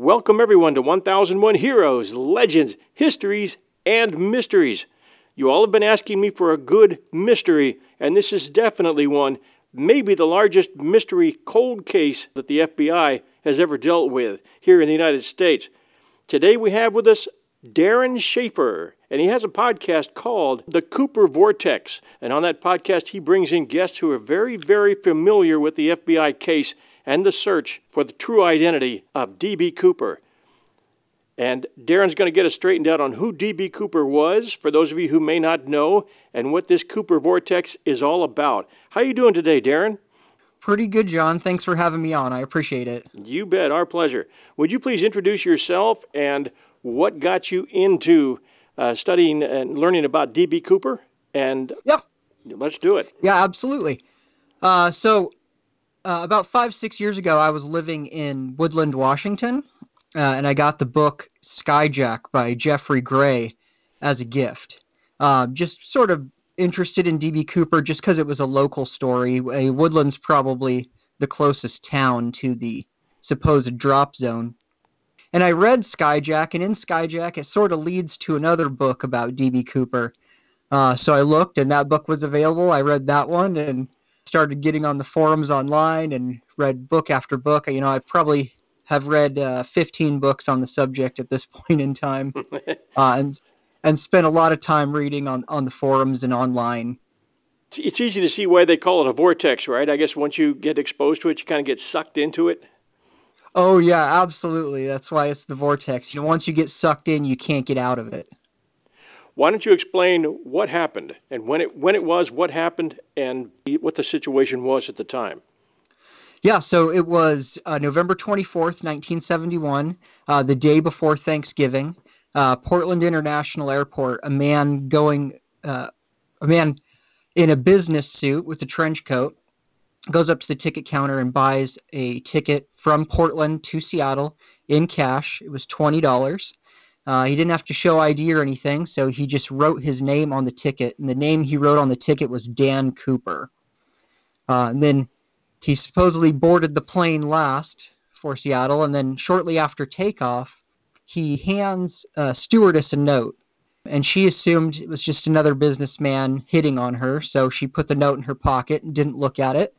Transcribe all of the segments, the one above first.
Welcome, everyone, to 1001 Heroes, Legends, Histories, and Mysteries. You all have been asking me for a good mystery, and this is definitely one, maybe the largest mystery cold case that the FBI has ever dealt with here in the United States. Today we have with us Darren Schaefer, and he has a podcast called The Cooper Vortex. And on that podcast, he brings in guests who are very, very familiar with the FBI case and the search for the true identity of D.B. Cooper. And Darren's going to get us straightened out on who D.B. Cooper was, for those of you who may not know, and what this Cooper Vortex is all about. How are you doing today, Darren? Pretty good, John. Thanks for having me on. I appreciate it. You bet. Our pleasure. Would you please introduce yourself and what got you into uh, studying and learning about D.B. Cooper? And yeah, let's do it. Yeah, absolutely. Uh, so uh, about five, six years ago, I was living in Woodland, Washington, uh, and I got the book Skyjack by Geoffrey Gray as a gift. Uh, just sort of interested in D.B. Cooper just because it was a local story. Woodland's probably the closest town to the supposed drop zone. And I read Skyjack, and in Skyjack, it sort of leads to another book about D.B. Cooper. Uh, so I looked, and that book was available. I read that one, and started getting on the forums online and read book after book. You know, I probably have read uh, 15 books on the subject at this point in time, uh, and and spent a lot of time reading on on the forums and online. It's easy to see why they call it a vortex, right? I guess once you get exposed to it, you kind of get sucked into it. Oh yeah, absolutely. That's why it's the vortex. You know, once you get sucked in, you can't get out of it. Why don't you explain what happened and when it when it was, what happened, and what the situation was at the time? Yeah, so it was uh, November 24th, 1971, uh, the day before Thanksgiving. Uh, Portland International Airport, a man going, uh, a man in a business suit with a trench coat goes up to the ticket counter and buys a ticket from Portland to Seattle in cash. It was $20. Uh, he didn't have to show ID or anything, so he just wrote his name on the ticket, and the name he wrote on the ticket was Dan Cooper. Uh, and then he supposedly boarded the plane last for Seattle, and then shortly after takeoff, he hands a stewardess a note, and she assumed it was just another businessman hitting on her, so she put the note in her pocket and didn't look at it.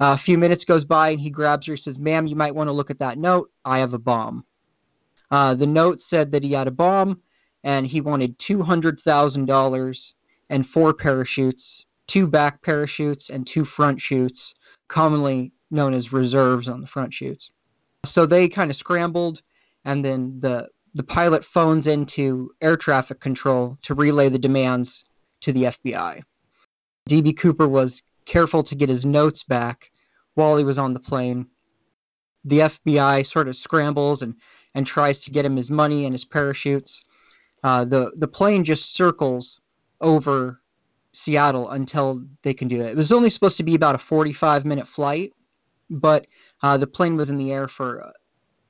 Uh, a few minutes goes by, and he grabs her. He says, "Ma'am, you might want to look at that note. I have a bomb." Uh, the note said that he had a bomb and he wanted $200,000 and four parachutes, two back parachutes and two front chutes, commonly known as reserves on the front chutes. So they kind of scrambled, and then the the pilot phones into air traffic control to relay the demands to the FBI. DB Cooper was careful to get his notes back while he was on the plane. The FBI sort of scrambles and and tries to get him his money and his parachutes. Uh, the the plane just circles over Seattle until they can do it. It was only supposed to be about a 45 minute flight, but uh, the plane was in the air for uh,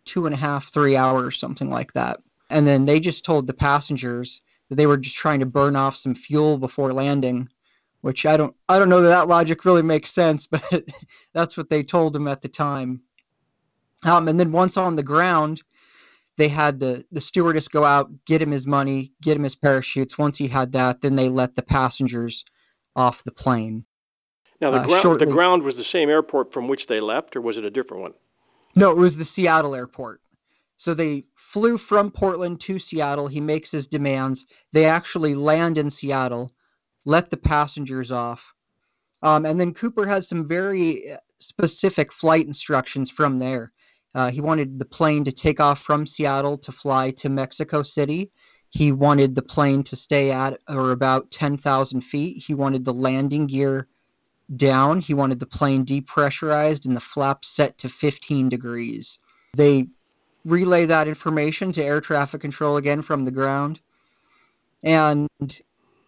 two and a half, three hours, something like that. And then they just told the passengers that they were just trying to burn off some fuel before landing which I don't I don't know that that logic really makes sense, but that's what they told him at the time. Um, and then once on the ground, they had the the stewardess go out, get him his money, get him his parachutes. Once he had that, then they let the passengers off the plane. Now the, uh, ground, the ground was the same airport from which they left, or was it a different one? No, it was the Seattle airport. So they flew from Portland to Seattle. He makes his demands. They actually land in Seattle, let the passengers off. Um, and then Cooper has some very uh, specific flight instructions from there. Uh, he wanted the plane to take off from Seattle to fly to Mexico City. He wanted the plane to stay at or about 10,000 feet. He wanted the landing gear down. He wanted the plane depressurized and the flaps set to 15 degrees. They relay that information to air traffic control again from the ground. And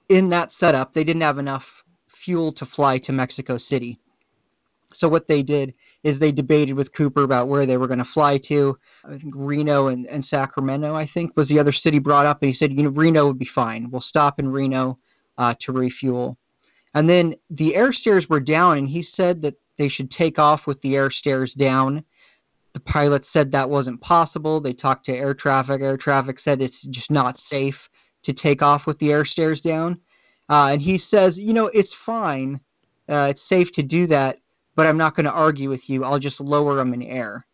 in that setup, they didn't have enough fuel to fly to Mexico City. So what they did is they debated with Cooper about where they were going to fly to. I think Reno and, and Sacramento, I think, was the other city brought up. And he said, you know, Reno would be fine. We'll stop in Reno uh, to refuel. And then the air stairs were down, and he said that they should take off with the air stairs down. The pilots said that wasn't possible. They talked to air traffic. Air traffic said it's just not safe to take off with the air stairs down. Uh, and he says, you know, it's fine. Uh, it's safe to do that, but I'm not going to argue with you. I'll just lower them in air.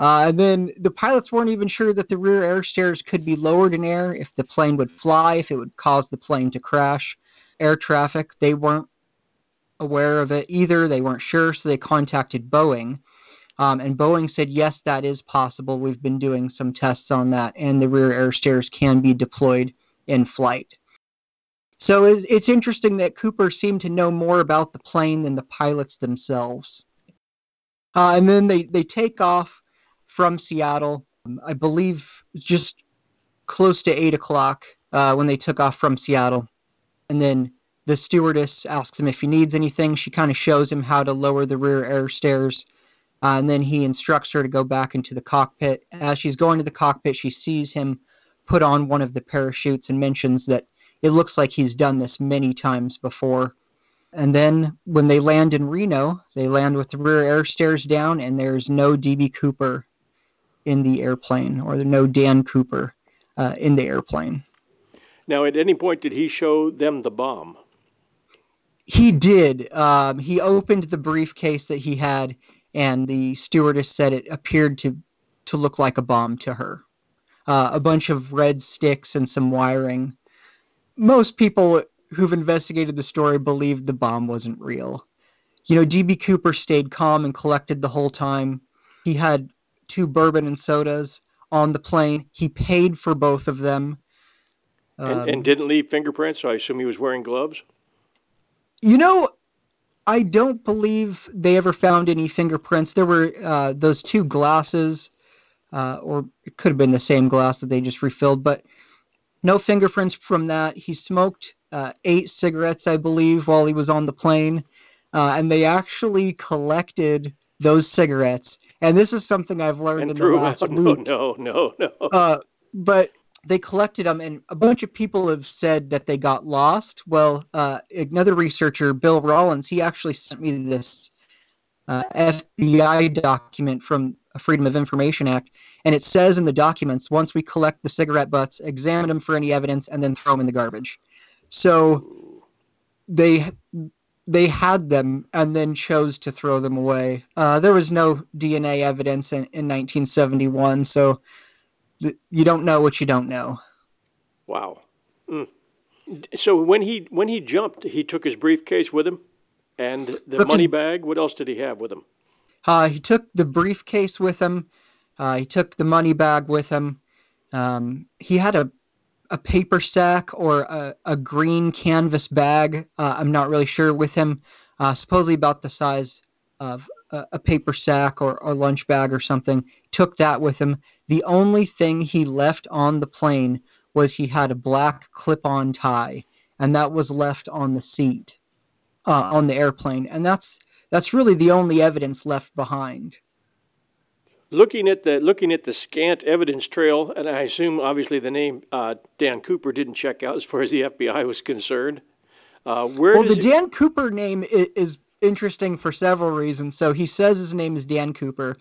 Uh, and then the pilots weren't even sure that the rear air stairs could be lowered in air, if the plane would fly, if it would cause the plane to crash. Air traffic, they weren't aware of it either. They weren't sure, so they contacted Boeing. Um, and Boeing said, yes, that is possible. We've been doing some tests on that, and the rear air stairs can be deployed in flight. So it's interesting that Cooper seemed to know more about the plane than the pilots themselves. Uh, and then they, they take off from Seattle, I believe just close to 8 o'clock uh, when they took off from Seattle. And then the stewardess asks him if he needs anything. She kind of shows him how to lower the rear air stairs. Uh, and then he instructs her to go back into the cockpit. As she's going to the cockpit, she sees him put on one of the parachutes and mentions that it looks like he's done this many times before. And then when they land in Reno, they land with the rear air stairs down, and there's no DB Cooper in the airplane, or no Dan Cooper uh, in the airplane. Now, at any point, did he show them the bomb? He did. Um, he opened the briefcase that he had, and the stewardess said it appeared to to look like a bomb to her. Uh, a bunch of red sticks and some wiring. Most people who've investigated the story believe the bomb wasn't real. You know, DB Cooper stayed calm and collected the whole time. He had two bourbon and sodas on the plane. He paid for both of them. Um, and, and didn't leave fingerprints, so I assume he was wearing gloves? You know, I don't believe they ever found any fingerprints. There were uh, those two glasses, uh, or it could have been the same glass that they just refilled, but no fingerprints from that. He smoked uh, eight cigarettes, I believe, while he was on the plane, uh, and they actually collected those cigarettes. And this is something I've learned and in the last out. week. No, no, no, no. Uh, but they collected them, and a bunch of people have said that they got lost. Well, uh, another researcher, Bill Rollins, he actually sent me this uh, FBI document from a Freedom of Information Act, and it says in the documents once we collect the cigarette butts, examine them for any evidence, and then throw them in the garbage. So they they had them and then chose to throw them away. Uh, there was no DNA evidence in, in 1971, so you don't know what you don't know. Wow. Mm. So when he when he jumped, he took his briefcase with him, and the took money his, bag. What else did he have with him? Uh, he took the briefcase with him. Uh, he took the money bag with him. Um, he had a a paper sack or a, a green canvas bag. Uh, I'm not really sure with him. Uh, supposedly about the size of a, a paper sack or a lunch bag or something. Took that with him. The only thing he left on the plane was he had a black clip-on tie, and that was left on the seat uh, on the airplane, and that's that's really the only evidence left behind. Looking at the looking at the scant evidence trail, and I assume obviously the name uh, Dan Cooper didn't check out as far as the FBI was concerned. Uh, where well, the it... Dan Cooper name is interesting for several reasons. So he says his name is Dan Cooper.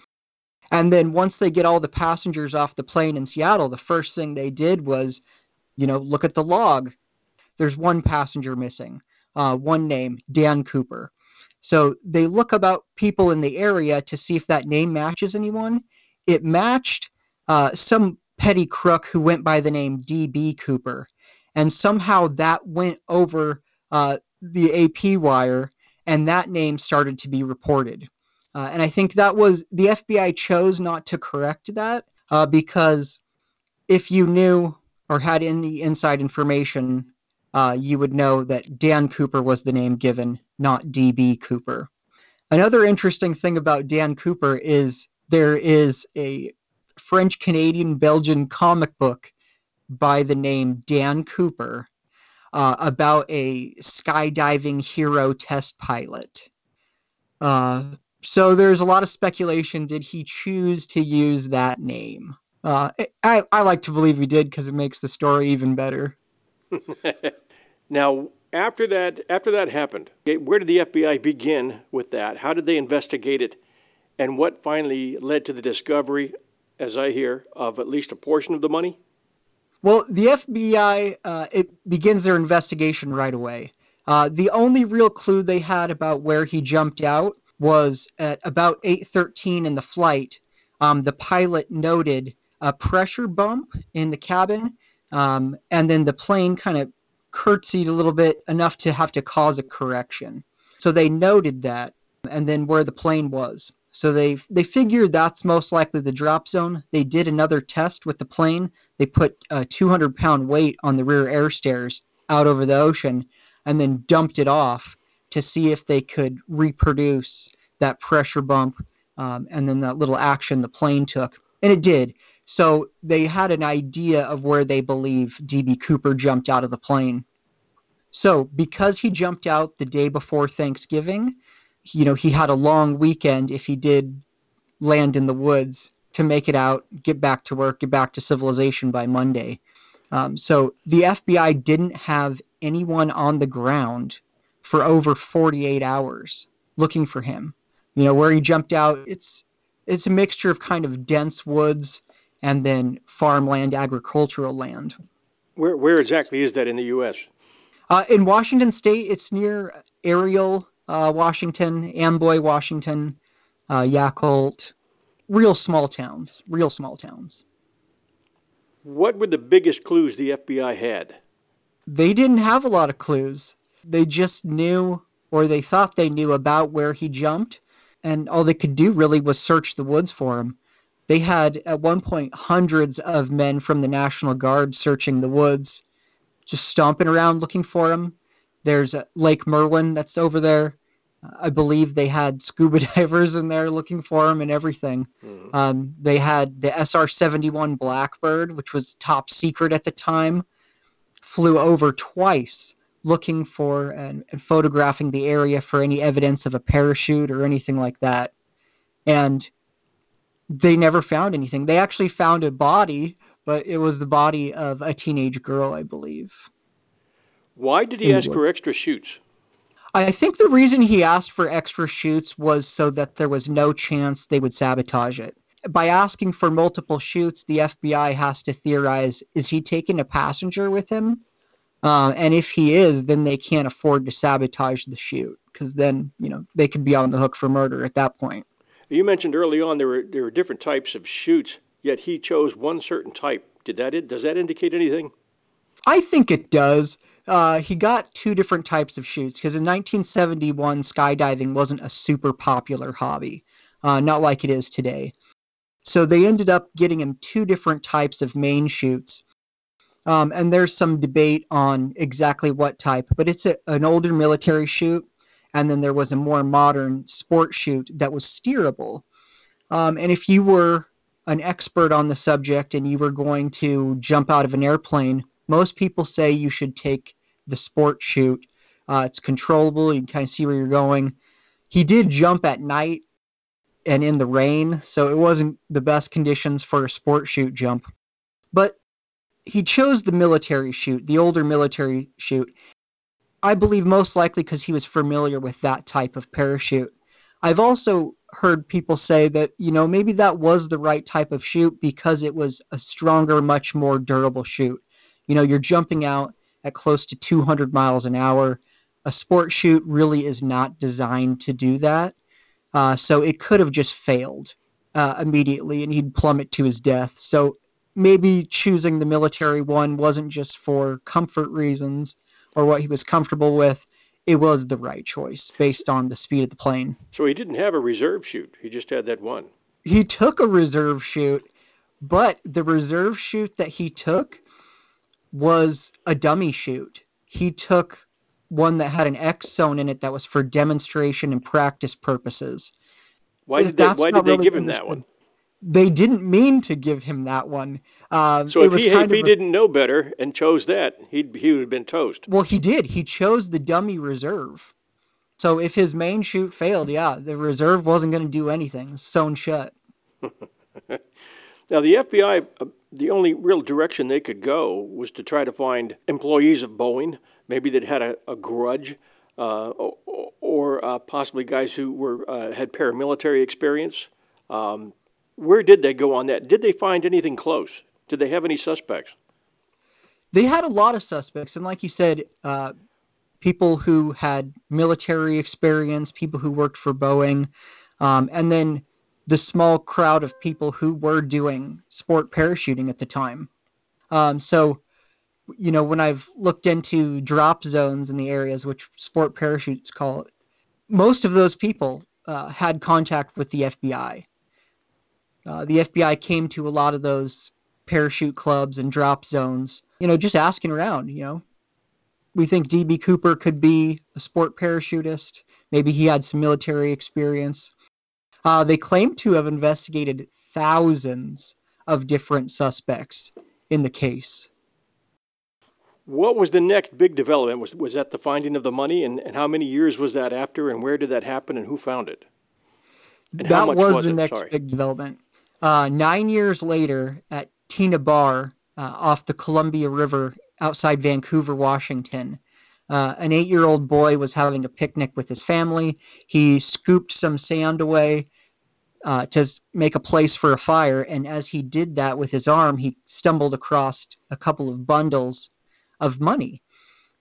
And then once they get all the passengers off the plane in Seattle, the first thing they did was, you know, look at the log. There's one passenger missing, uh, one name, Dan Cooper. So they look about people in the area to see if that name matches anyone. It matched uh, some petty crook who went by the name D.B. Cooper. And somehow that went over uh, the AP wire, and that name started to be reported. Uh, and I think that was the FBI chose not to correct that uh, because if you knew or had any inside information, uh, you would know that Dan Cooper was the name given, not DB Cooper. Another interesting thing about Dan Cooper is there is a French Canadian Belgian comic book by the name Dan Cooper uh, about a skydiving hero test pilot. Uh, so there's a lot of speculation. Did he choose to use that name? Uh, I, I like to believe he did because it makes the story even better. now, after that, after that happened, where did the FBI begin with that? How did they investigate it? And what finally led to the discovery, as I hear, of at least a portion of the money? Well, the FBI uh, it begins their investigation right away. Uh, the only real clue they had about where he jumped out was at about 8:13 in the flight. Um, the pilot noted a pressure bump in the cabin, um, and then the plane kind of curtsied a little bit enough to have to cause a correction. So they noted that, and then where the plane was. So they they figured that's most likely the drop zone. They did another test with the plane. They put a 200 pound weight on the rear air stairs out over the ocean, and then dumped it off to see if they could reproduce that pressure bump um, and then that little action the plane took, and it did. So they had an idea of where they believe DB Cooper jumped out of the plane. So because he jumped out the day before Thanksgiving, you know, he had a long weekend if he did land in the woods to make it out, get back to work, get back to civilization by Monday. Um, so the FBI didn't have anyone on the ground for over 48 hours looking for him. You know, where he jumped out, it's it's a mixture of kind of dense woods and then farmland, agricultural land. Where where exactly is that in the U.S.? Uh, in Washington State, it's near Ariel, uh, Washington, Amboy, Washington, uh, Yacolt, real small towns, real small towns. What were the biggest clues the FBI had? They didn't have a lot of clues. They just knew, or they thought they knew about where he jumped, and all they could do really was search the woods for him. They had, at one point, hundreds of men from the National Guard searching the woods, just stomping around looking for him. There's Lake Merwin that's over there. I believe they had scuba divers in there looking for him and everything. Mm-hmm. Um, they had the SR 71 Blackbird, which was top secret at the time, flew over twice looking for and, and, photographing the area for any evidence of a parachute or anything like that. And they never found anything. They actually found a body, but it was the body of a teenage girl, I believe. Why did he ask for extra chutes? I think the reason he asked for extra chutes was so that there was no chance they would sabotage it. By asking for multiple chutes, the FBI has to theorize is he taking a passenger with him? Uh, and if he is, then they can't afford to sabotage the chute because then you know they could be on the hook for murder at that point. You mentioned early on there were there were different types of chutes, yet he chose one certain type. Did that does that indicate anything? I think it does. Uh, he got two different types of chutes because in 1971 skydiving wasn't a super popular hobby, uh, not like it is today. So they ended up getting him two different types of main chutes. Um, and there's some debate on exactly what type, but it's a, an older military chute, and then there was a more modern sport chute that was steerable. Um, and if you were an expert on the subject and you were going to jump out of an airplane, most people say you should take the sport chute. Uh, it's controllable, you can kind of see where you're going. He did jump at night and in the rain, so it wasn't the best conditions for a sport chute jump. But he chose the military chute, the older military chute. I believe most likely because he was familiar with that type of parachute. I've also heard people say that, you know, maybe that was the right type of chute because it was a stronger, much more durable chute. You know, you're jumping out at close to 200 miles an hour. A sport chute really is not designed to do that. Uh, so it could have just failed uh, immediately and he'd plummet to his death. So maybe choosing the military one wasn't just for comfort reasons or what he was comfortable with. It was the right choice based on the speed of the plane. So he didn't have a reserve chute. He just had that one. He took a reserve chute, but the reserve chute that he took was a dummy chute. He took one that had an X zone in it that was for demonstration and practice purposes. Why did they, why did they really give him that one? They didn't mean to give him that one. Um, so if he, if he a, didn't know better and chose that, he'd he would have been toast. Well, he did. He chose the dummy reserve. So if his main chute failed, yeah, the reserve wasn't going to do anything. Sewn shut. now the FBI, uh, the only real direction they could go was to try to find employees of Boeing, maybe that had a, a grudge, uh, or, or uh, possibly guys who were uh, had paramilitary experience. Um, where did they go on that? Did they find anything close? Did they have any suspects? They had a lot of suspects, and like you said, uh, people who had military experience, people who worked for Boeing, um, and then the small crowd of people who were doing sport parachuting at the time. Um, so, you know, when I've looked into drop zones in the areas, which sport parachutes call it, most of those people uh, had contact with the FBI. Uh, the FBI came to a lot of those parachute clubs and drop zones, you know, just asking around, you know. We think DB Cooper could be a sport parachutist. Maybe he had some military experience. Uh, they claim to have investigated thousands of different suspects in the case. What was the next big development? Was, was that the finding of the money? And, and how many years was that after? And where did that happen? And who found it? And that was, was, the it? next Sorry. big development. Uh, nine years later, at Tena Bar uh, off the Columbia River outside Vancouver, Washington. Uh, an eight year old boy was having a picnic with his family. He scooped some sand away uh, to make a place for a fire. And as he did that with his arm, he stumbled across a couple of bundles of money.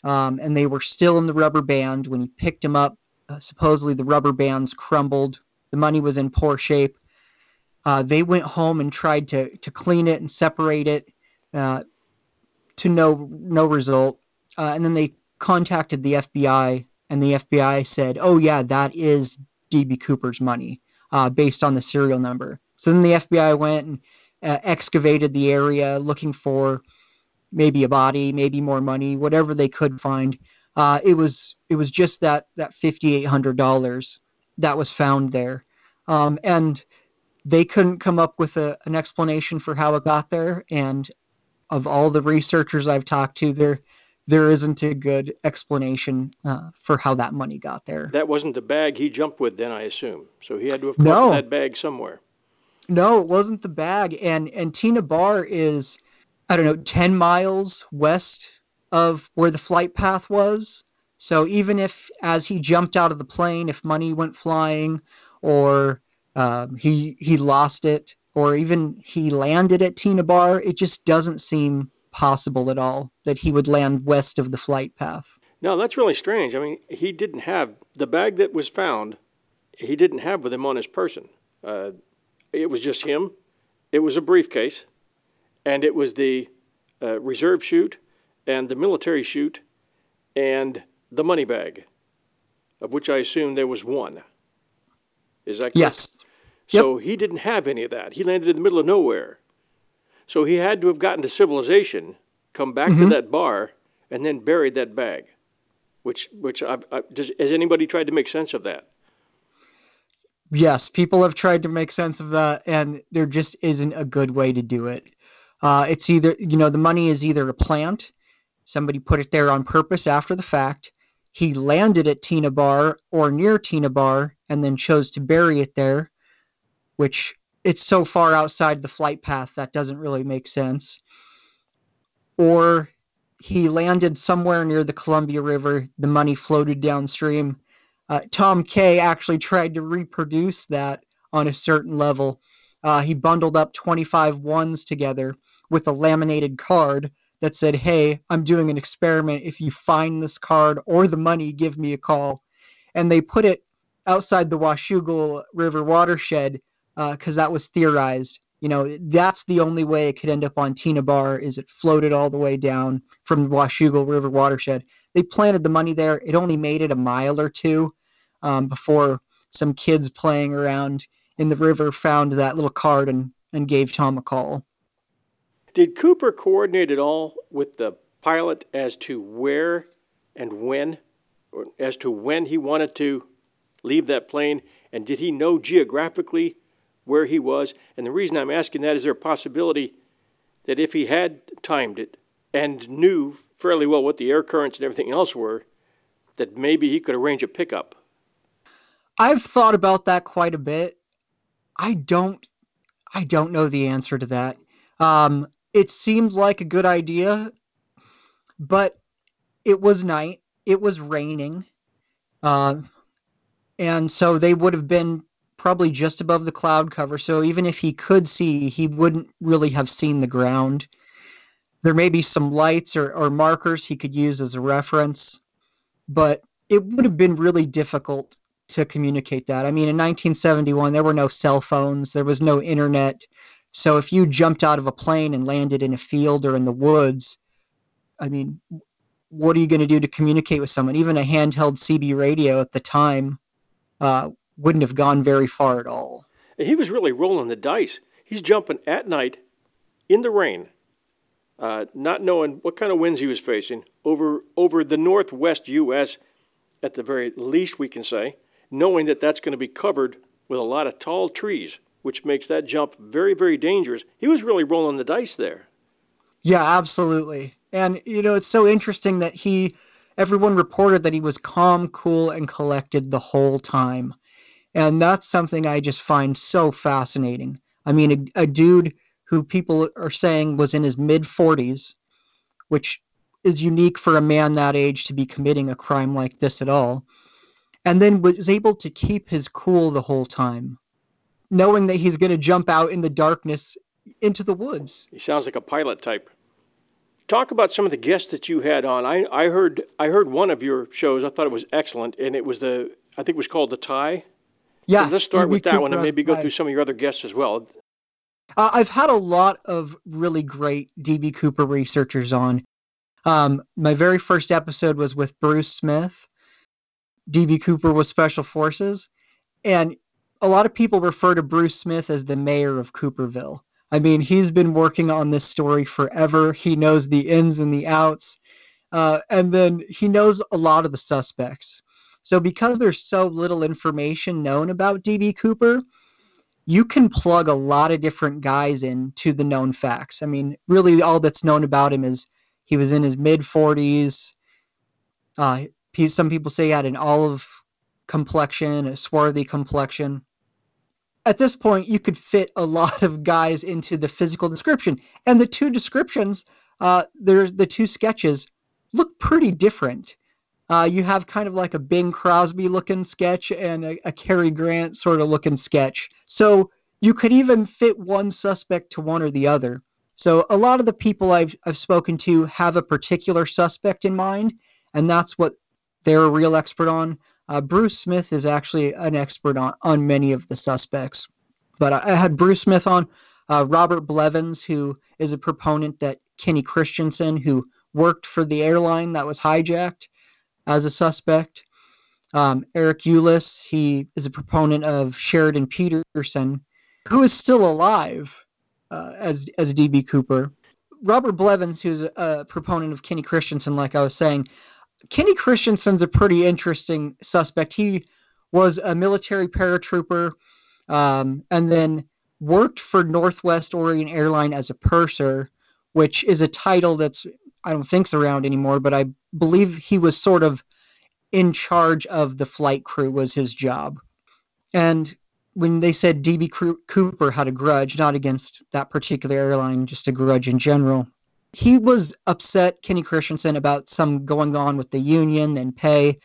Um, and they were still in the rubber band. When he picked them up, uh, supposedly the rubber bands crumbled. The money was in poor shape. Uh, they went home and tried to to clean it and separate it uh, to no no result. Uh, and then they contacted the FBI, and the FBI said, "Oh yeah, that is DB Cooper's money, uh, based on the serial number." So then the FBI went and uh, excavated the area, looking for maybe a body, maybe more money, whatever they could find. Uh, it was it was just that that fifty eight hundred dollars that was found there, um, and they couldn't come up with a, an explanation for how it got there. And of all the researchers I've talked to, there there isn't a good explanation uh, for how that money got there. That wasn't the bag he jumped with, then I assume. So he had to have no. that bag somewhere. No, it wasn't the bag. And and Tena Bar is, I don't know, ten miles west of where the flight path was. So even if, as he jumped out of the plane, if money went flying, or um, he he lost it, or even he landed at Tena Bar. It just doesn't seem possible at all that he would land west of the flight path. No, that's really strange. I mean, he didn't have the bag that was found. He didn't have with him on his person. Uh, it was just him. It was a briefcase, and it was the uh, reserve chute, and the military chute, and the money bag, of which I assume there was one. Is that correct? Yes. So he didn't have any of that. He landed in the middle of nowhere. So he had to have gotten to civilization, come back mm-hmm. to that bar, and then buried that bag. Which, which I, I, does, has anybody tried to make sense of that? Yes, people have tried to make sense of that, and there just isn't a good way to do it. Uh, it's either, you know, the money is either a plant, somebody put it there on purpose after the fact, he landed at Tena Bar or near Tena Bar and then chose to bury it there, which it's so far outside the flight path that doesn't really make sense. Or he landed somewhere near the Columbia River. The money floated downstream. Uh, Tom Kaye actually tried to reproduce that on a certain level. Uh, he bundled up 25 ones together with a laminated card that said, Hey, I'm doing an experiment. If you find this card or the money, give me a call. And they put it outside the Washougal River watershed because uh, that was theorized. You know, that's the only way it could end up on Tena Bar is it floated all the way down from the Washougal River watershed. They planted the money there. It only made it a mile or two um, before some kids playing around in the river found that little card and, and gave Tom a call. Did Cooper coordinate at all with the pilot as to where and when, or as to when he wanted to leave that plane? And did he know geographically where he was? And the reason I'm asking that is there a possibility that if he had timed it and knew fairly well what the air currents and everything else were, that maybe he could arrange a pickup? I've thought about that quite a bit. I don't I don't know the answer to that. Um, it seems like a good idea, but it was night. It was raining. Uh, and so they would have been probably just above the cloud cover. So even if he could see, he wouldn't really have seen the ground. There may be some lights or, or markers he could use as a reference, but it would have been really difficult to communicate that. I mean, in 1971, there were no cell phones, there was no internet. So if you jumped out of a plane and landed in a field or in the woods, I mean, what are you going to do to communicate with someone? Even a handheld CB radio at the time uh, wouldn't have gone very far at all. He was really rolling the dice. He's jumping at night in the rain, uh, not knowing what kind of winds he was facing over over the northwest U.S. At the very least, we can say, knowing that that's going to be covered with a lot of tall trees which makes that jump very, very dangerous. He was really rolling the dice there. Yeah, absolutely. And, you know, it's so interesting that he, everyone reported that he was calm, cool, and collected the whole time. And that's something I just find so fascinating. I mean, a, a dude who people are saying was in his mid 40s, which is unique for a man that age to be committing a crime like this at all, and then was able to keep his cool the whole time knowing that he's going to jump out in the darkness into the woods. He sounds like a pilot type. Talk about some of the guests that you had on. I, I heard I heard one of your shows. I thought it was excellent, and it was the I think it was called the tie. Yeah, so let's start with that one, and maybe go through some of your other guests as well. Uh, I've had a lot of really great DB Cooper researchers on. Um, my very first episode was with Bruce Smith. DB Cooper was Special Forces, and a lot of people refer to Bruce Smith as the mayor of Cooperville. I mean, he's been working on this story forever. He knows the ins and the outs. Uh, and then he knows a lot of the suspects. So, because there's so little information known about DB Cooper, you can plug a lot of different guys into the known facts. I mean, really, all that's known about him is he was in his mid 40s. Uh, some people say he had an olive complexion, a swarthy complexion at this point you could fit a lot of guys into the physical description and the two descriptions uh the two sketches look pretty different uh, you have kind of like a Bing Crosby looking sketch and a, a Cary Grant sort of looking sketch. So you could even fit one suspect to one or the other. So a lot of the people I've I've spoken to have a particular suspect in mind, and that's what they're a real expert on. Uh, Bruce Smith is actually an expert on, on many of the suspects. But I, I had Bruce Smith on, uh, Robert Blevins, who is a proponent that Kenny Christiansen, who worked for the airline that was hijacked, as a suspect. Um, Eric Ulis, he is a proponent of Sheridan Peterson, who is still alive uh, as as DB Cooper. Robert Blevins, who's a, proponent of Kenny Christiansen, like I was saying, Kenny Christiansen's a pretty interesting suspect. He was a military paratrooper um, and then worked for Northwest Orient Airline as a purser, which is a title that's I don't think's around anymore, but I believe he was sort of in charge of the flight crew was his job. And when they said DB Cooper had a grudge, not against that particular airline, just a grudge in general, he was upset, Kenny Christiansen, about some going on with the union and pay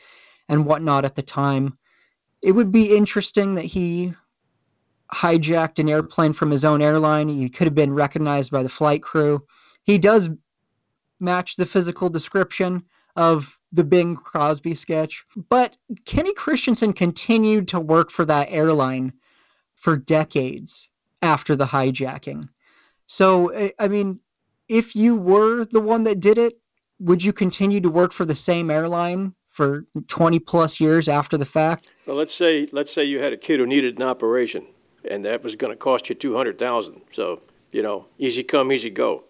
and whatnot at the time. It would be interesting that he hijacked an airplane from his own airline. He could have been recognized by the flight crew. He does match the physical description of the Bing Crosby sketch, but Kenny Christiansen continued to work for that airline for decades after the hijacking. So, I mean, if you were the one that did it, would you continue to work for the same airline for 20 plus years after the fact? Well, let's say let's say you had a kid who needed an operation and that was going to cost you 200,000. So, you know, easy come, easy go.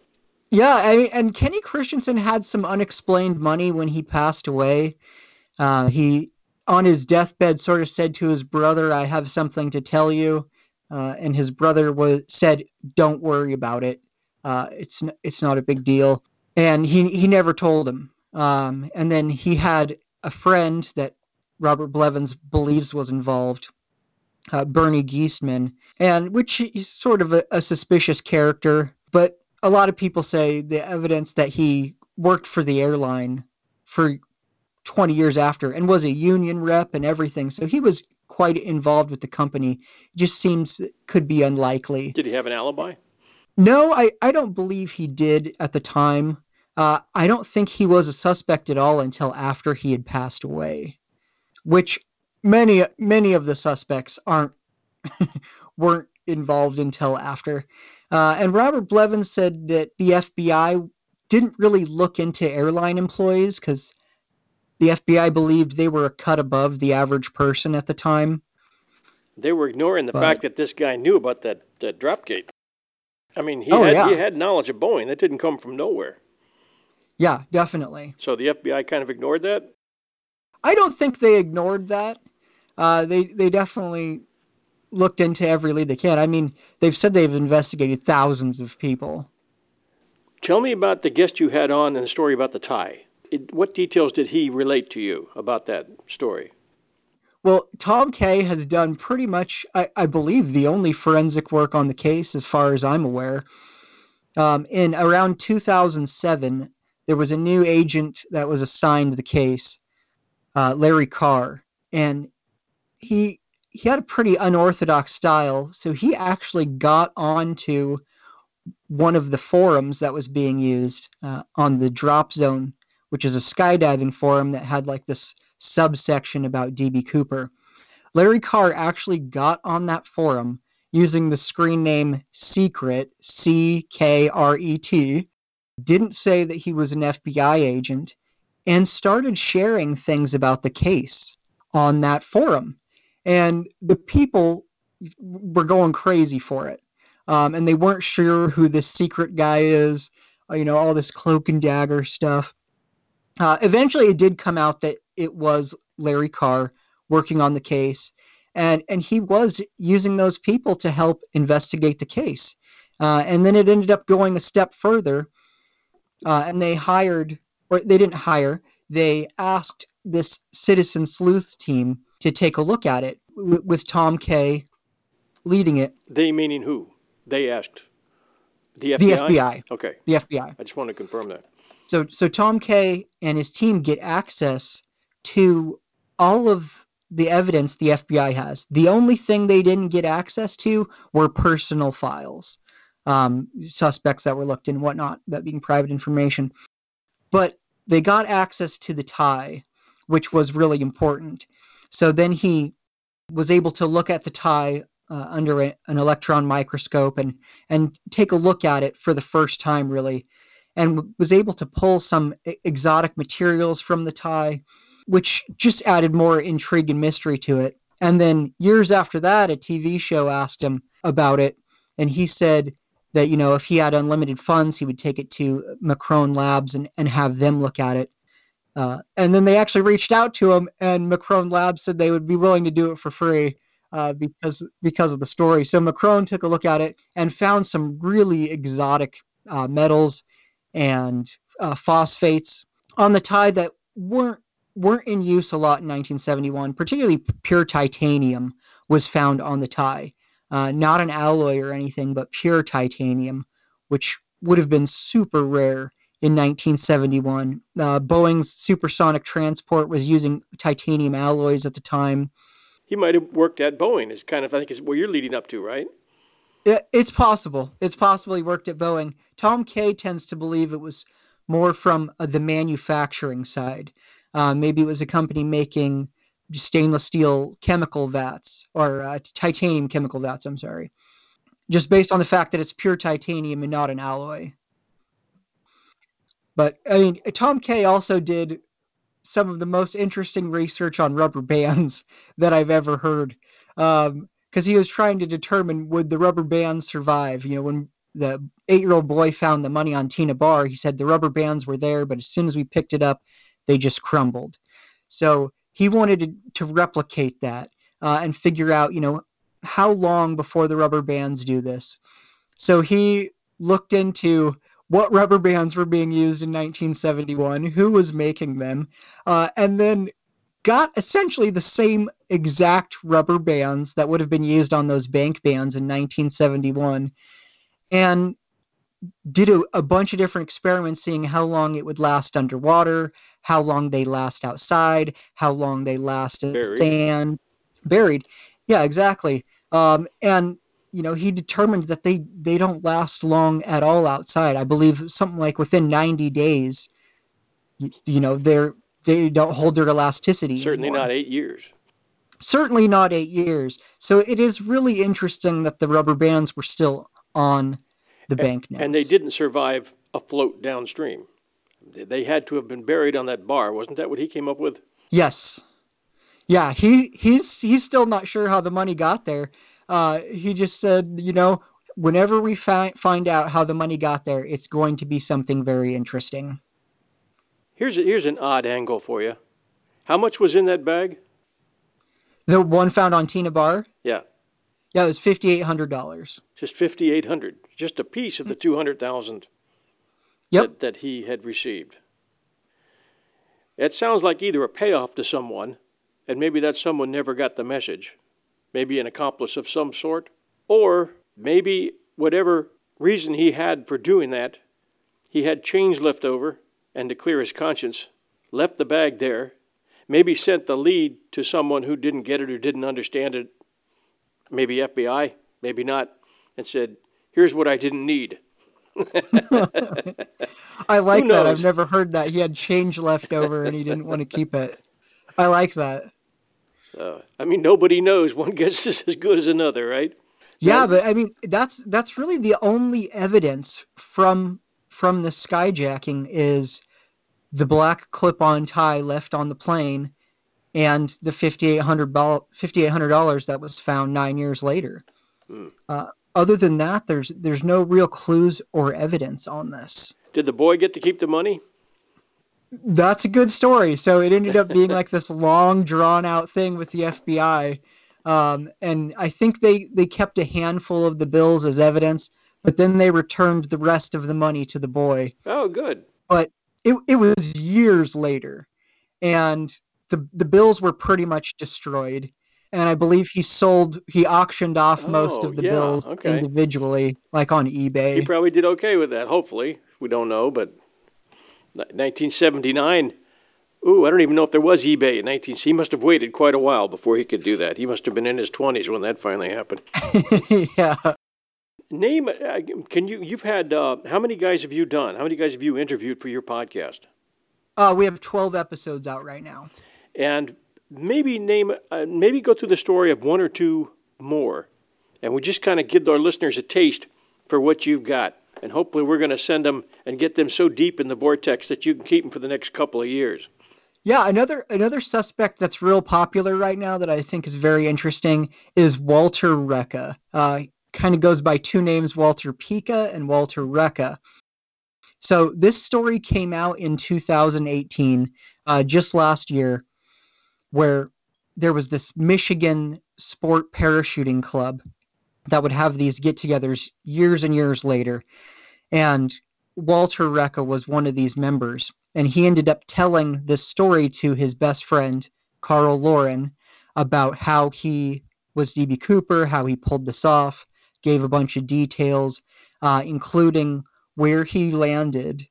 Yeah, I, and Kenny Christiansen had some unexplained money when he passed away. Uh, he on his deathbed sort of said to his brother, "I have something to tell you," uh, and his brother was said, "Don't worry about it. Uh, it's it's not a big deal." And he he never told him. Um, and then he had a friend that Robert Blevins believes was involved, uh, Bernie Geestman, and which is sort of a, a suspicious character. But a lot of people say the evidence that he worked for the airline for 20 years after and was a union rep and everything. So he was quite involved with the company. Just seems could be unlikely. Did he have an alibi? No, I, I don't believe he did at the time. Uh, I don't think he was a suspect at all until after he had passed away, which many many of the suspects aren't weren't involved until after. Uh, and Robert Blevins said that the FBI didn't really look into airline employees because the FBI believed they were a cut above the average person at the time. They were ignoring the but, fact that this guy knew about that, that dropgate. I mean, he oh, had yeah. he had knowledge of Boeing. That didn't come from nowhere. Yeah, definitely. So the FBI kind of ignored that. I don't think they ignored that. Uh, they they definitely looked into every lead they can. I mean, they've said they've investigated thousands of people. Tell me about the guest you had on and the story about the tie. It, what details did he relate to you about that story? Well, Tom Kaye has done pretty much, I, I believe, the only forensic work on the case, as far as I'm aware. Um, in around 2007, there was a new agent that was assigned the case, uh, Larry Carr, and he he had a pretty unorthodox style. So he actually got onto one of the forums that was being used uh, on the Drop Zone, which is a skydiving forum that had like this subsection about DB Cooper. Larry Carr actually got on that forum using the screen name Secret, C K R E T, didn't say that he was an FBI agent, and started sharing things about the case on that forum and the people were going crazy for it. Um, and they weren't sure who this secret guy is, uh, you know, all this cloak and dagger stuff. Uh, eventually, it did come out that it was Larry Carr working on the case, and and he was using those people to help investigate the case. Uh, and then it ended up going a step further, uh, and they hired, or they didn't hire, they asked this citizen sleuth team to take a look at it w- with Tom Kaye leading it. They meaning who? They asked. The FBI. The FBI. Okay. The FBI. I just want to confirm that. So so Tom Kaye and his team get access to all of the evidence the FBI has. The only thing they didn't get access to were personal files, um, suspects that were looked in, whatnot, that being private information. But they got access to the tie, which was really important. So then he was able to look at the tie uh, under a, an electron microscope and and take a look at it for the first time really and w- was able to pull some exotic materials from the tie which just added more intrigue and mystery to it. And then years after that a TV show asked him about it and he said that you know if he had unlimited funds he would take it to McCrone Labs and, and have them look at it uh, and then they actually reached out to him, and McCrone Labs said they would be willing to do it for free uh, because because of the story. So McCrone took a look at it and found some really exotic uh, metals and uh, phosphates on the tie that weren't weren't in use a lot in 1971. Particularly pure titanium was found on the tie, uh, not an alloy or anything, but pure titanium, which would have been super rare in 1971. Uh, Boeing's supersonic transport was using titanium alloys at the time. He might have worked at Boeing. Is kind of I think is where you're leading up to, right? It, it's possible. It's possible he worked at Boeing. Tom Kaye tends to believe it was more from uh, the manufacturing side. Uh, maybe it was a company making stainless steel chemical vats or uh, titanium chemical vats. I'm sorry, just based on the fact that it's pure titanium and not an alloy. But I mean, Tom Kaye also did some of the most interesting research on rubber bands that I've ever heard. Because um, he was trying to determine would the rubber bands survive. You know, when the eight-year-old boy found the money on Tena Bar, he said the rubber bands were there, but as soon as we picked it up, they just crumbled. So he wanted to, to replicate that uh, and figure out, you know, how long before the rubber bands do this. So he looked into what rubber bands were being used in 1971, who was making them, uh, and then got essentially the same exact rubber bands that would have been used on those bank bands in 1971 and did a, a, bunch of different experiments seeing how long it would last underwater, how long they last outside, how long they last in buried. sand, buried. Yeah, exactly. Um, and you know he determined that they they don't last long at all outside. I believe something like within 90 days you, you know they're they don't hold their elasticity certainly anymore. not eight years. Certainly not eight years. So it is really interesting that the rubber bands were still on the and, bank and they didn't survive afloat downstream. They had to have been buried on that bar. Wasn't that what he came up with? Yes. Yeah he he's he's still not sure how the money got there uh, he just said, you know, whenever we fi- find out how the money got there, it's going to be something very interesting. Here's a, here's an odd angle for you. How much was in that bag? The one found on Tena Bar. Yeah. Yeah, it was fifty eight hundred dollars. Just fifty eight hundred, just a piece of the two hundred thousand. Yep. That, that he had received. It sounds like either a payoff to someone, and maybe that someone never got the message, maybe an accomplice of some sort, or maybe whatever reason he had for doing that, he had change left over, and to clear his conscience, left the bag there, maybe sent the lead to someone who didn't get it or didn't understand it, maybe FBI, maybe not, and said, Here's what I didn't need. I like that. I've never heard that. He had change left over and he didn't want to keep it. I like that. Uh, I mean, nobody knows. One guess is as good as another, right? Yeah, but I mean, that's that's really the only evidence from from the skyjacking is the black clip-on tie left on the plane and the $5800 $5800 that was found 9 years later. Hmm. Uh, other than that there's there's no real clues or evidence on this. Did the boy get to keep the money? That's a good story. So it ended up being like this long, drawn out thing with the FBI. Um, and I think they, they kept a handful of the bills as evidence, but then they returned the rest of the money to the boy. Oh, good. But it, it was years later. And the, the bills were pretty much destroyed. And I believe he sold, he auctioned off oh, most of the yeah, bills okay. individually, like on eBay. He probably did okay with that, hopefully. We don't know, but 1979. Ooh, I don't even know if there was eBay in 19. He must have waited quite a while before he could do that. He must have been in his 20s when that finally happened. yeah. Name, uh, can you, you've had, uh, how many guys have you done? How many guys have you interviewed for your podcast? Uh, we have 12 episodes out right now. And maybe name, uh, maybe go through the story of one or two more. And we just kind of give our listeners a taste for what you've got and hopefully we're going to send them and get them so deep in the vortex that you can keep them for the next couple of years. Yeah, another another suspect that's real popular right now that I think is very interesting is Walter Reca. Uh, kind of goes by two names, Walter Peca and Walter Reca. So this story came out in 2018, uh, just last year, where there was this Michigan sport parachuting club that would have these get-togethers years and years later, and Walter Reca was one of these members, and he ended up telling this story to his best friend Carl Laurin about how he was DB Cooper, how he pulled this off, gave a bunch of details, uh, including where he landed,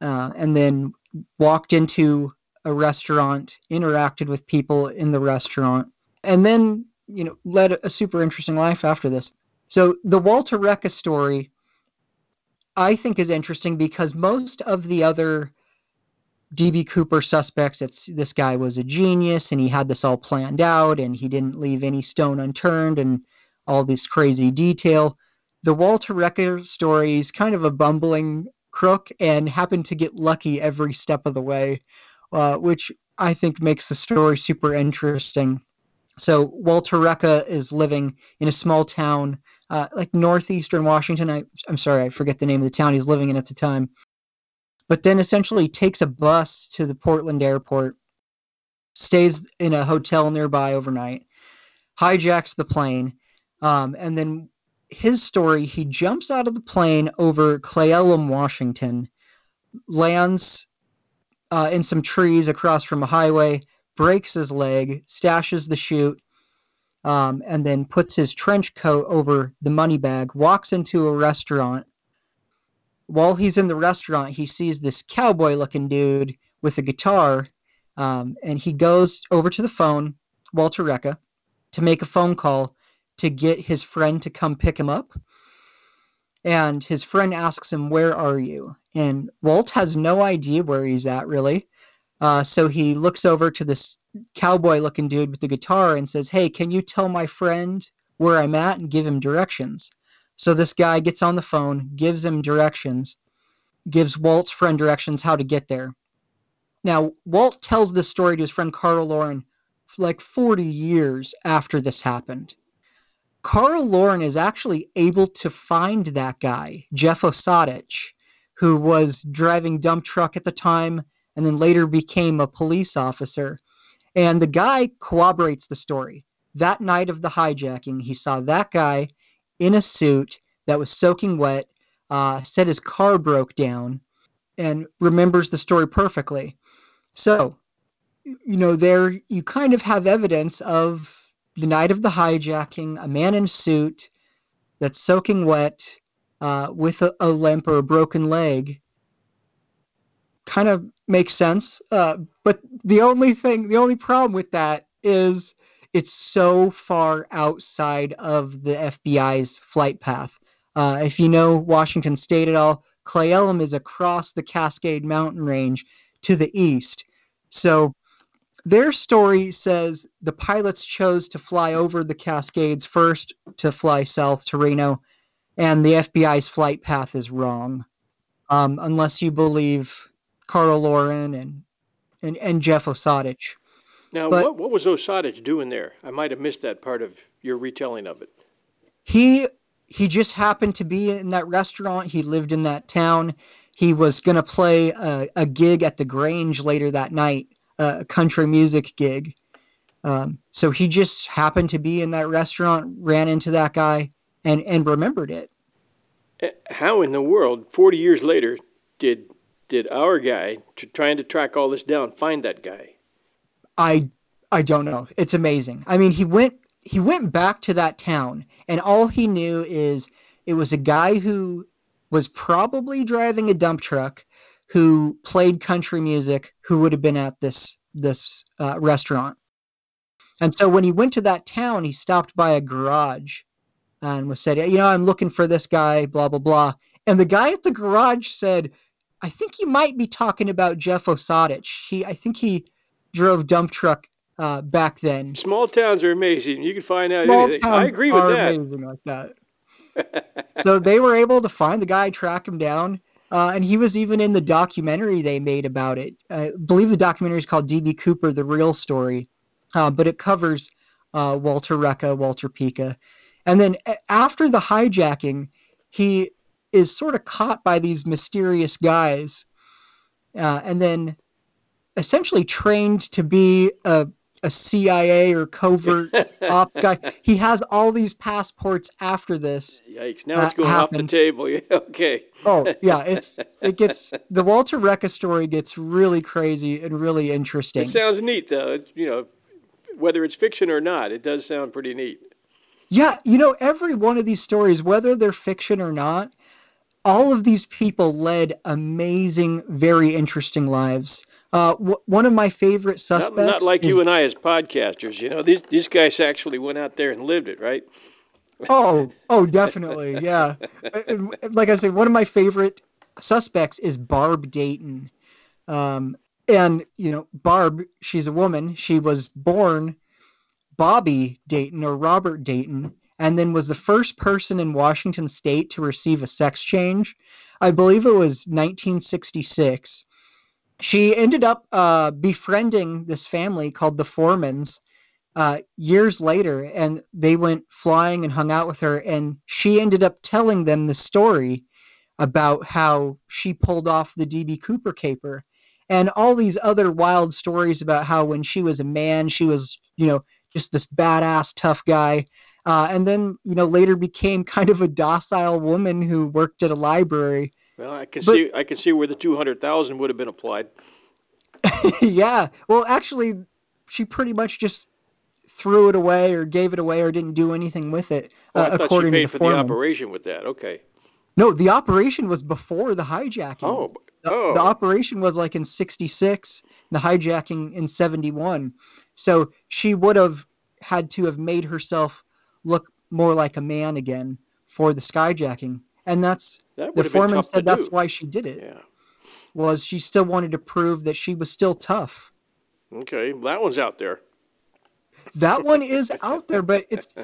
uh, and then walked into a restaurant, interacted with people in the restaurant, and then you know led a super interesting life after this. So the Walter Reca story, I think, is interesting because most of the other DB Cooper suspects, it's this guy was a genius and he had this all planned out and he didn't leave any stone unturned and all this crazy detail. The Walter Reca story is kind of a bumbling crook and happened to get lucky every step of the way, uh, which I think makes the story super interesting. So Walter Reca is living in a small town, uh, like northeastern Washington. I, I'm sorry, I forget the name of the town he's living in at the time. But then essentially takes a bus to the Portland airport, stays in a hotel nearby overnight, hijacks the plane, um, and then his story, he jumps out of the plane over Cle Elum, Washington, lands uh, in some trees across from a highway, breaks his leg, stashes the chute, um, and then puts his trench coat over the money bag, walks into a restaurant. While he's in the restaurant, he sees this cowboy looking dude with a guitar, um, and he goes over to the phone, Walter Reca, to make a phone call to get his friend to come pick him up. And his friend asks him, Where are you? And Walt has no idea where he's at, really. Uh, so he looks over to this cowboy looking dude with the guitar and says, Hey, can you tell my friend where I'm at and give him directions? So this guy gets on the phone, gives him directions, gives Walt's friend directions how to get there. Now, Walt tells this story to his friend Carl Laurin like 40 years after this happened. Carl Laurin is actually able to find that guy, Jeff Osiadacz, who was driving dump truck at the time and then later became a police officer. And the guy corroborates the story. That night of the hijacking, he saw that guy in a suit that was soaking wet, uh, said his car broke down, and remembers the story perfectly. So, you know, there you kind of have evidence of the night of the hijacking, a man in suit that's soaking wet uh, with a, a, limp or a broken leg kind of makes sense. Uh, but the only thing, the only problem with that is it's so far outside of the FBI's flight path. Uh, if you know Washington State at all, Cle Elum is across the Cascade Mountain Range to the east. So their story says the pilots chose to fly over the Cascades first to fly south to Reno, and the FBI's flight path is wrong. Um, unless you believe Carl Laurin and and, and Jeff Osiadacz. Now, but what, what was Osiadacz doing there? I might have missed that part of your retelling of it. He he just happened to be in that restaurant. He lived in that town. He was going to play a, a gig at the Grange later that night a country music gig. Um, so he just happened to be in that restaurant, ran into that guy, and and remembered it. Eh, how in the world, forty years later, did did our guy trying to track all this down find that guy? I I don't know. It's amazing. I mean, he went he went back to that town, and all he knew is it was a guy who was probably driving a dump truck who played country music who would have been at this this uh, restaurant. And so when he went to that town, he stopped by a garage and was said, "You know, I'm looking for this guy." Blah blah blah. And the guy at the garage said, "I think you might be talking about Jeff Osiadacz. He, I think he drove dump truck uh, back then." Small towns are amazing. You can find out Small anything. I agree with that. Amazing like that. so they were able to find the guy, track him down, uh, and he was even in the documentary they made about it. I believe the documentary is called DB Cooper: The Real Story, uh, but it covers uh, Walter Reca, Walter Peca, and then after the hijacking, he is sort of caught by these mysterious guys, uh, and then essentially trained to be a a CIA or covert ops guy. He has all these passports after this. Yikes! Now it's going happened. off the table. Yeah, okay. oh yeah, it's it gets the Walter Reca story gets really crazy and really interesting. It sounds neat though. It's, you know, whether it's fiction or not, it does sound pretty neat. Yeah, you know, every one of these stories, whether they're fiction or not, all of these people led amazing, very interesting lives. Uh, w- one of my favorite suspects. Not, not like is, you and I as podcasters. You know, these these guys actually went out there and lived it, right? oh, oh, definitely, yeah. like I said, one of my favorite suspects is Barb Dayton. Um, and you know, Barb, she's a woman. She was born Bobby Dayton or Robert Dayton, and then was the first person in Washington state to receive a sex change. I believe it was 1966. She ended up uh, befriending this family called the Foremans uh, years later, and they went flying and hung out with her. And she ended up telling them the story about how she pulled off the DB Cooper caper and all these other wild stories about how when she was a man, she was, you know, just this badass tough guy. Uh, and then, you know, later became kind of a docile woman who worked at a library. Well, I can but, see I can see where the two hundred thousand would have been applied. yeah. Well, actually, she pretty much just threw it away or gave it away or didn't do anything with it. Oh, uh, according to the for the operation with that. Okay. No, the operation was before the hijacking. Oh, the, oh. the operation was like in 66, the hijacking in 71. So she would have had to have made herself look more like a man again for the skyjacking. And that's that the foreman said that's do. why she did it. Yeah. Was she still wanted to prove that she was still tough. Okay, that one's out there. That one is out there, but it's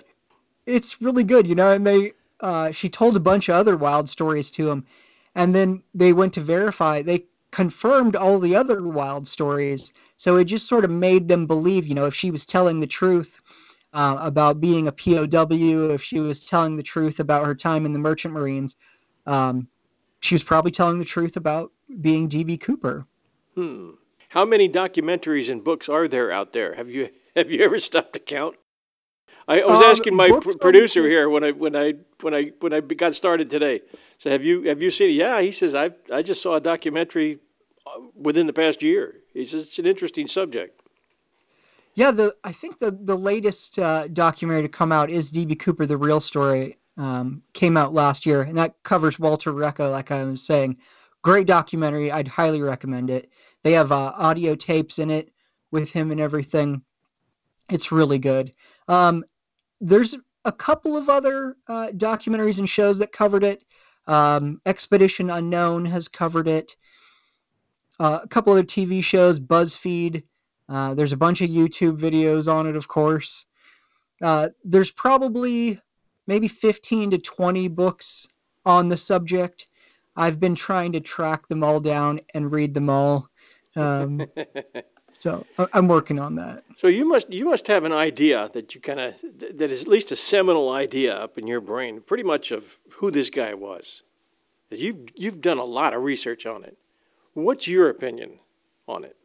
it's really good, you know, and they uh, she told a bunch of other wild stories to him and then they went to verify they confirmed all the other wild stories so it just sort of made them believe you know if she was telling the truth uh, about being a pow if she was telling the truth about her time in the merchant marines um, she was probably telling the truth about being db cooper hmm how many documentaries and books are there out there have you have you ever stopped to count I, I was Um, asking my pr- producer here when I when I when I when I got started today. So have you have you seen it? Yeah, he says I I just saw a documentary uh, within the past year. He says it's an interesting subject. Yeah, the I think the the latest uh, documentary to come out is DB Cooper: The Real Story. Um, came out last year, and that covers Walter Reca. Like I was saying, great documentary. I'd highly recommend it. They have uh, audio tapes in it with him and everything. It's really good. Um, there's a couple of other uh, documentaries and shows that covered it. Um, Expedition Unknown has covered it. Uh, a couple other TV shows, BuzzFeed. Uh, there's a bunch of YouTube videos on it, of course. Uh, there's probably maybe 15 to 20 books on the subject. I've been trying to track them all down and read them all. Um, so I'm working on that. So you must you must have an idea that you kind of that is at least a seminal idea up in your brain, pretty much of who this guy was. You've you've done a lot of research on it. What's your opinion on it?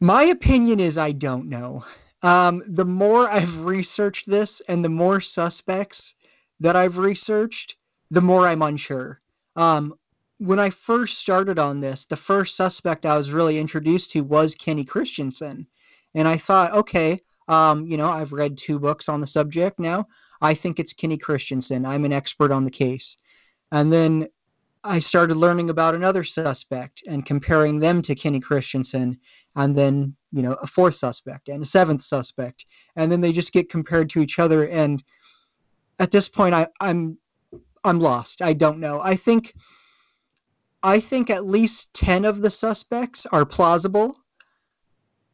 My opinion is I don't know. Um, the more I've researched this and the more suspects that I've researched, the more I'm unsure. Um, when I first started on this, the first suspect I was really introduced to was Kenny Christiansen. And I thought, okay, um, you know, I've read two books on the subject now. I think it's Kenny Christiansen. I'm an expert on the case. And then I started learning about another suspect and comparing them to Kenny Christiansen and then you know a fourth suspect and a seventh suspect and then they just get compared to each other and at this point I, i'm i'm lost i don't know i think i think at least 10 of the suspects are plausible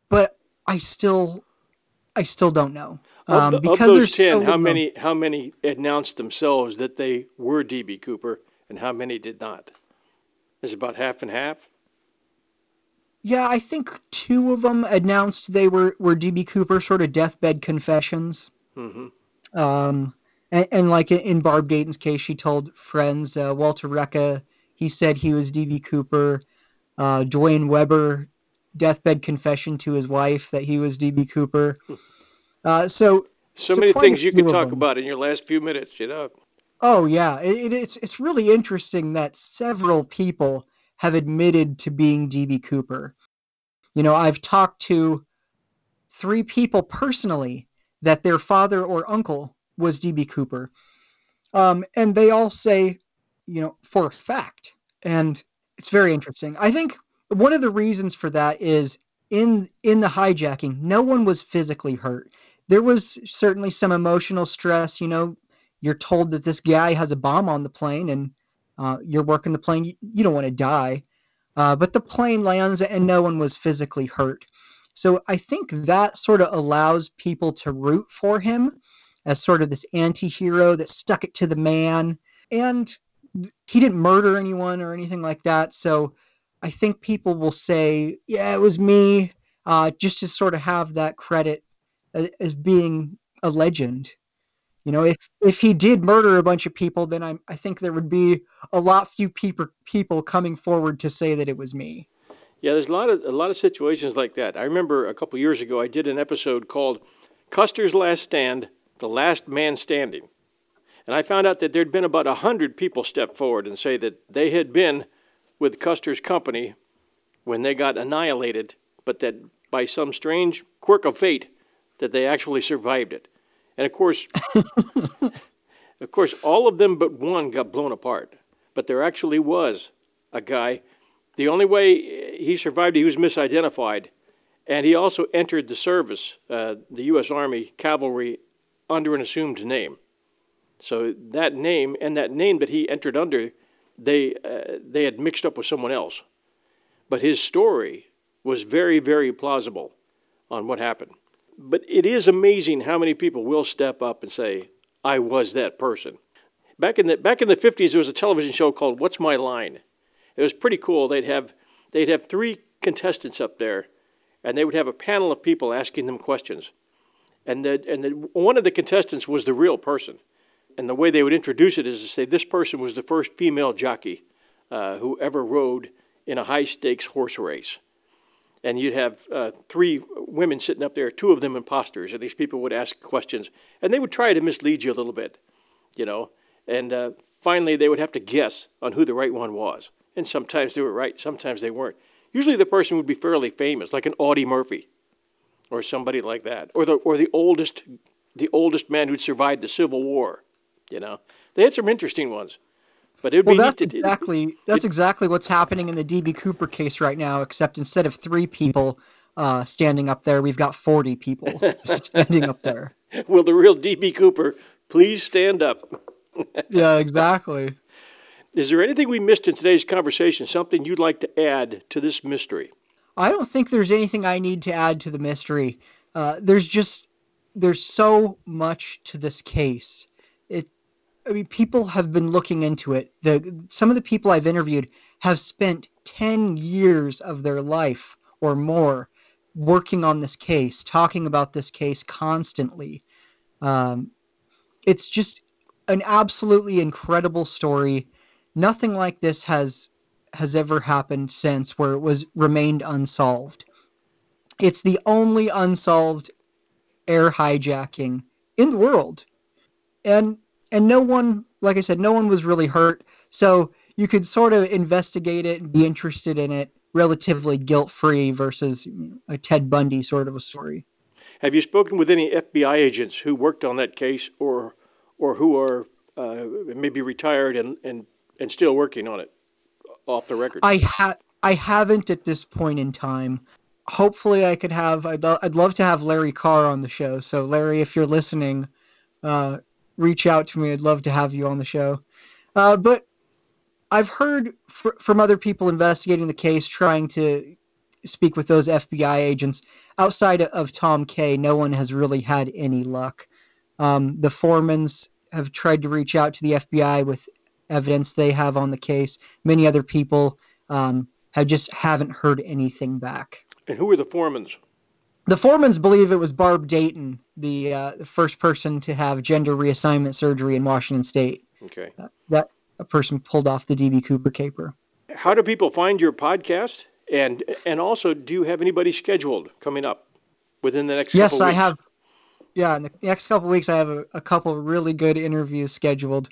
but i still i still don't know Of, um, of because those ten, so how many how many announced themselves that they were DB Cooper, and how many did not? Is about half and half? Yeah, I think two of them announced they were were DB Cooper, sort of deathbed confessions. hmm Um, and, and like in- Barb Dayton's case, she told friends. Uh, Walter Reca, he said he was DB Cooper. Uh, Duane Weber, deathbed confession to his wife that he was DB Cooper. Uh, so, So, So many things you could talk about in your last few minutes. You know. oh yeah, it, it, it's it's really interesting that several people have admitted to being DB Cooper. You know, I've talked to three people personally that their father or uncle was DB Cooper. Um, and they all say you know, for a fact. And it's very interesting. I think one of the reasons for that is in in the hijacking, no one was physically hurt. There was certainly some emotional stress. You know, you're told that this guy has a bomb on the plane, and uh, you're working the plane. You, don't want to die, uh, but the plane lands, and no one was physically hurt. So I think that sort of allows people to root for him as sort of this anti-hero that stuck it to the man and he didn't murder anyone or anything like that so i think people will say yeah it was me uh, just to sort of have that credit as, as being a legend you know if if he did murder a bunch of people then i i think there would be a lot few people people coming forward to say that it was me yeah there's a lot of a lot of situations like that i remember a couple years ago i did an episode called custer's last stand the last man standing. And I found out that there'd been about a hundred people step forward and say that they had been with Custer's company when they got annihilated, but that by some strange quirk of fate, that they actually survived it. And of course, of course, all of them but one got blown apart. But there actually was a guy. The only way he survived, he was misidentified, and he also entered the service, uh, the U.S. Army Cavalry under an assumed name. So that name and that name that he entered under, they uh, they had mixed up with someone else. But his story was very very plausible on what happened. But it is amazing how many people will step up and say, "I was that person." Back in the back in the 50s there was a television show called What's My Line. It was pretty cool. They'd have they'd have three contestants up there and they would have a panel of people asking them questions and the, and the, one of the contestants was the real person. And the way they would introduce it is to say this person was the first female jockey uh, who ever rode in a high stakes horse race. And you'd have uh, three women sitting up there, two of them imposters, and these people would ask questions, and they would try to mislead you a little bit, you know. And uh, finally, they would have to guess on who the right one was. And sometimes they were right, sometimes they weren't. Usually, the person would be fairly famous, like an Audie Murphy or somebody like that, or the or the oldest the oldest man who'd survived the Civil War. You know, they had some interesting ones. But it'd well, be that's to, exactly it, that's it, exactly what's happening in the DB Cooper case right now. Except instead of three people uh, standing up there, we've got forty people standing up there. Will the real DB Cooper please stand up? yeah, exactly. Is there anything we missed in today's conversation? Something you'd like to add to this mystery? I don't think there's anything I need to add to the mystery. Uh, there's just there's so much to this case. I mean, people have been looking into it. The some of the people I've interviewed have spent ten years of their life or more working on this case, talking about this case constantly. Um, it's just an absolutely incredible story. Nothing like this has has ever happened since where it was remained unsolved. It's the only unsolved air hijacking in the world. And and no one, like I said, no one was really hurt. So you could sort of investigate it and be interested in it relatively guilt-free versus a Ted Bundy sort of a story. Have you spoken with any FBI agents who worked on that case or or who are uh, maybe retired and, and, and still working on it? off the record? I ha- I haven't at this point in time. Hopefully, I could have. I'd, lo- I'd love to have Larry Carr on the show. So, Larry, if you're listening, uh, reach out to me. I'd love to have you on the show. Uh, but I've heard fr- from other people investigating the case, trying to speak with those FBI agents. Outside of Tom Kaye, no one has really had any luck. Um, the Foremans have tried to reach out to the FBI with evidence they have on the case. Many other people um, have just haven't heard anything back. And who are the Foremans? The Foremans believe it was Barb Dayton, the, uh, first person to have gender reassignment surgery in Washington State. Okay. Uh, that a person pulled off the DB Cooper caper. How do people find your podcast? And and also, do you have anybody scheduled coming up within the next? Yes, I have. Yeah, in the next couple weeks, I have a, a couple really good interviews scheduled.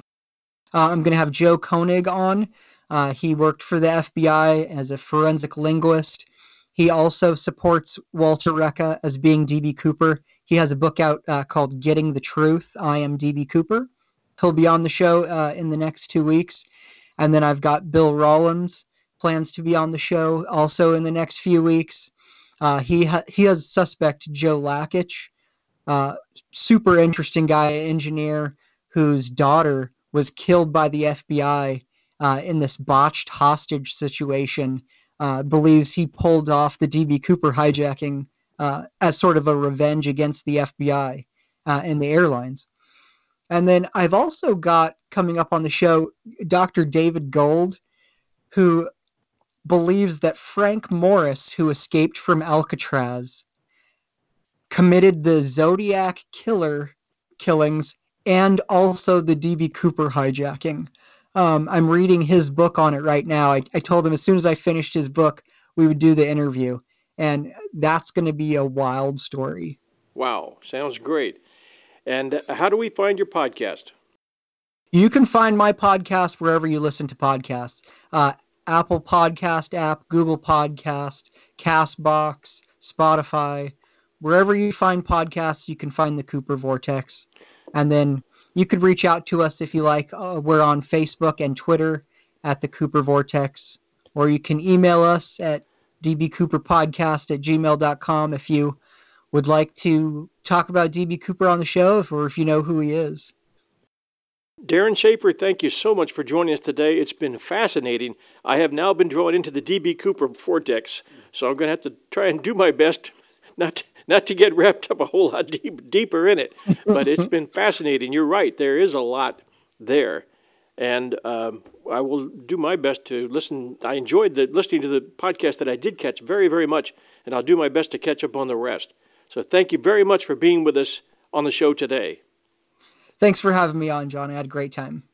Uh, I'm going to have Joe Koenig on. Uh, he worked for the FBI as a forensic linguist. He also supports Walter Reca as being DB Cooper. He has a book out uh, called Getting the Truth I Am DB Cooper. He'll be on the show uh, in the next two weeks. And then I've got Bill Rollins plans to be on the show also in the next few weeks. Uh, he ha- he has suspect Joe Lakich, uh, super interesting guy, engineer whose daughter was killed by the FBI uh, in this botched hostage situation. Uh, believes he pulled off the DB Cooper hijacking uh, as sort of a revenge against the FBI uh, and the airlines. And then I've also got coming up on the show Dr. David Gold, who believes that Frank Morris, who escaped from Alcatraz, committed the Zodiac killer killings and also the DB Cooper hijacking. Um, I'm reading his book on it right now. I, I told him as soon as I finished his book, we would do the interview. And that's going to be a wild story. Wow, sounds great. And how do we find your podcast? You can find my podcast wherever you listen to podcasts uh, Apple Podcast app, Google Podcast, Castbox, Spotify. Wherever you find podcasts, you can find the Cooper Vortex. And then you could reach out to us if you like. Uh, we're on Facebook and Twitter at the Cooper Vortex, or you can email us at dbcooperpodcast at gmail.com if you would like to talk about DB Cooper on the show, or if you know who he is. Darren Schaefer, thank you so much for joining us today. It's been fascinating. I have now been drawn into the DB Cooper vortex, so I'm going to have to try and do my best not to, not to get wrapped up a whole lot deep, deeper in it. But it's been fascinating. You're right. There is a lot there. And um, I will do my best to listen. I enjoyed the, listening to the podcast that I did catch very, very much, and I'll do my best to catch up on the rest. So thank you very much for being with us on the show today. Thanks for having me on, John. I had a great time.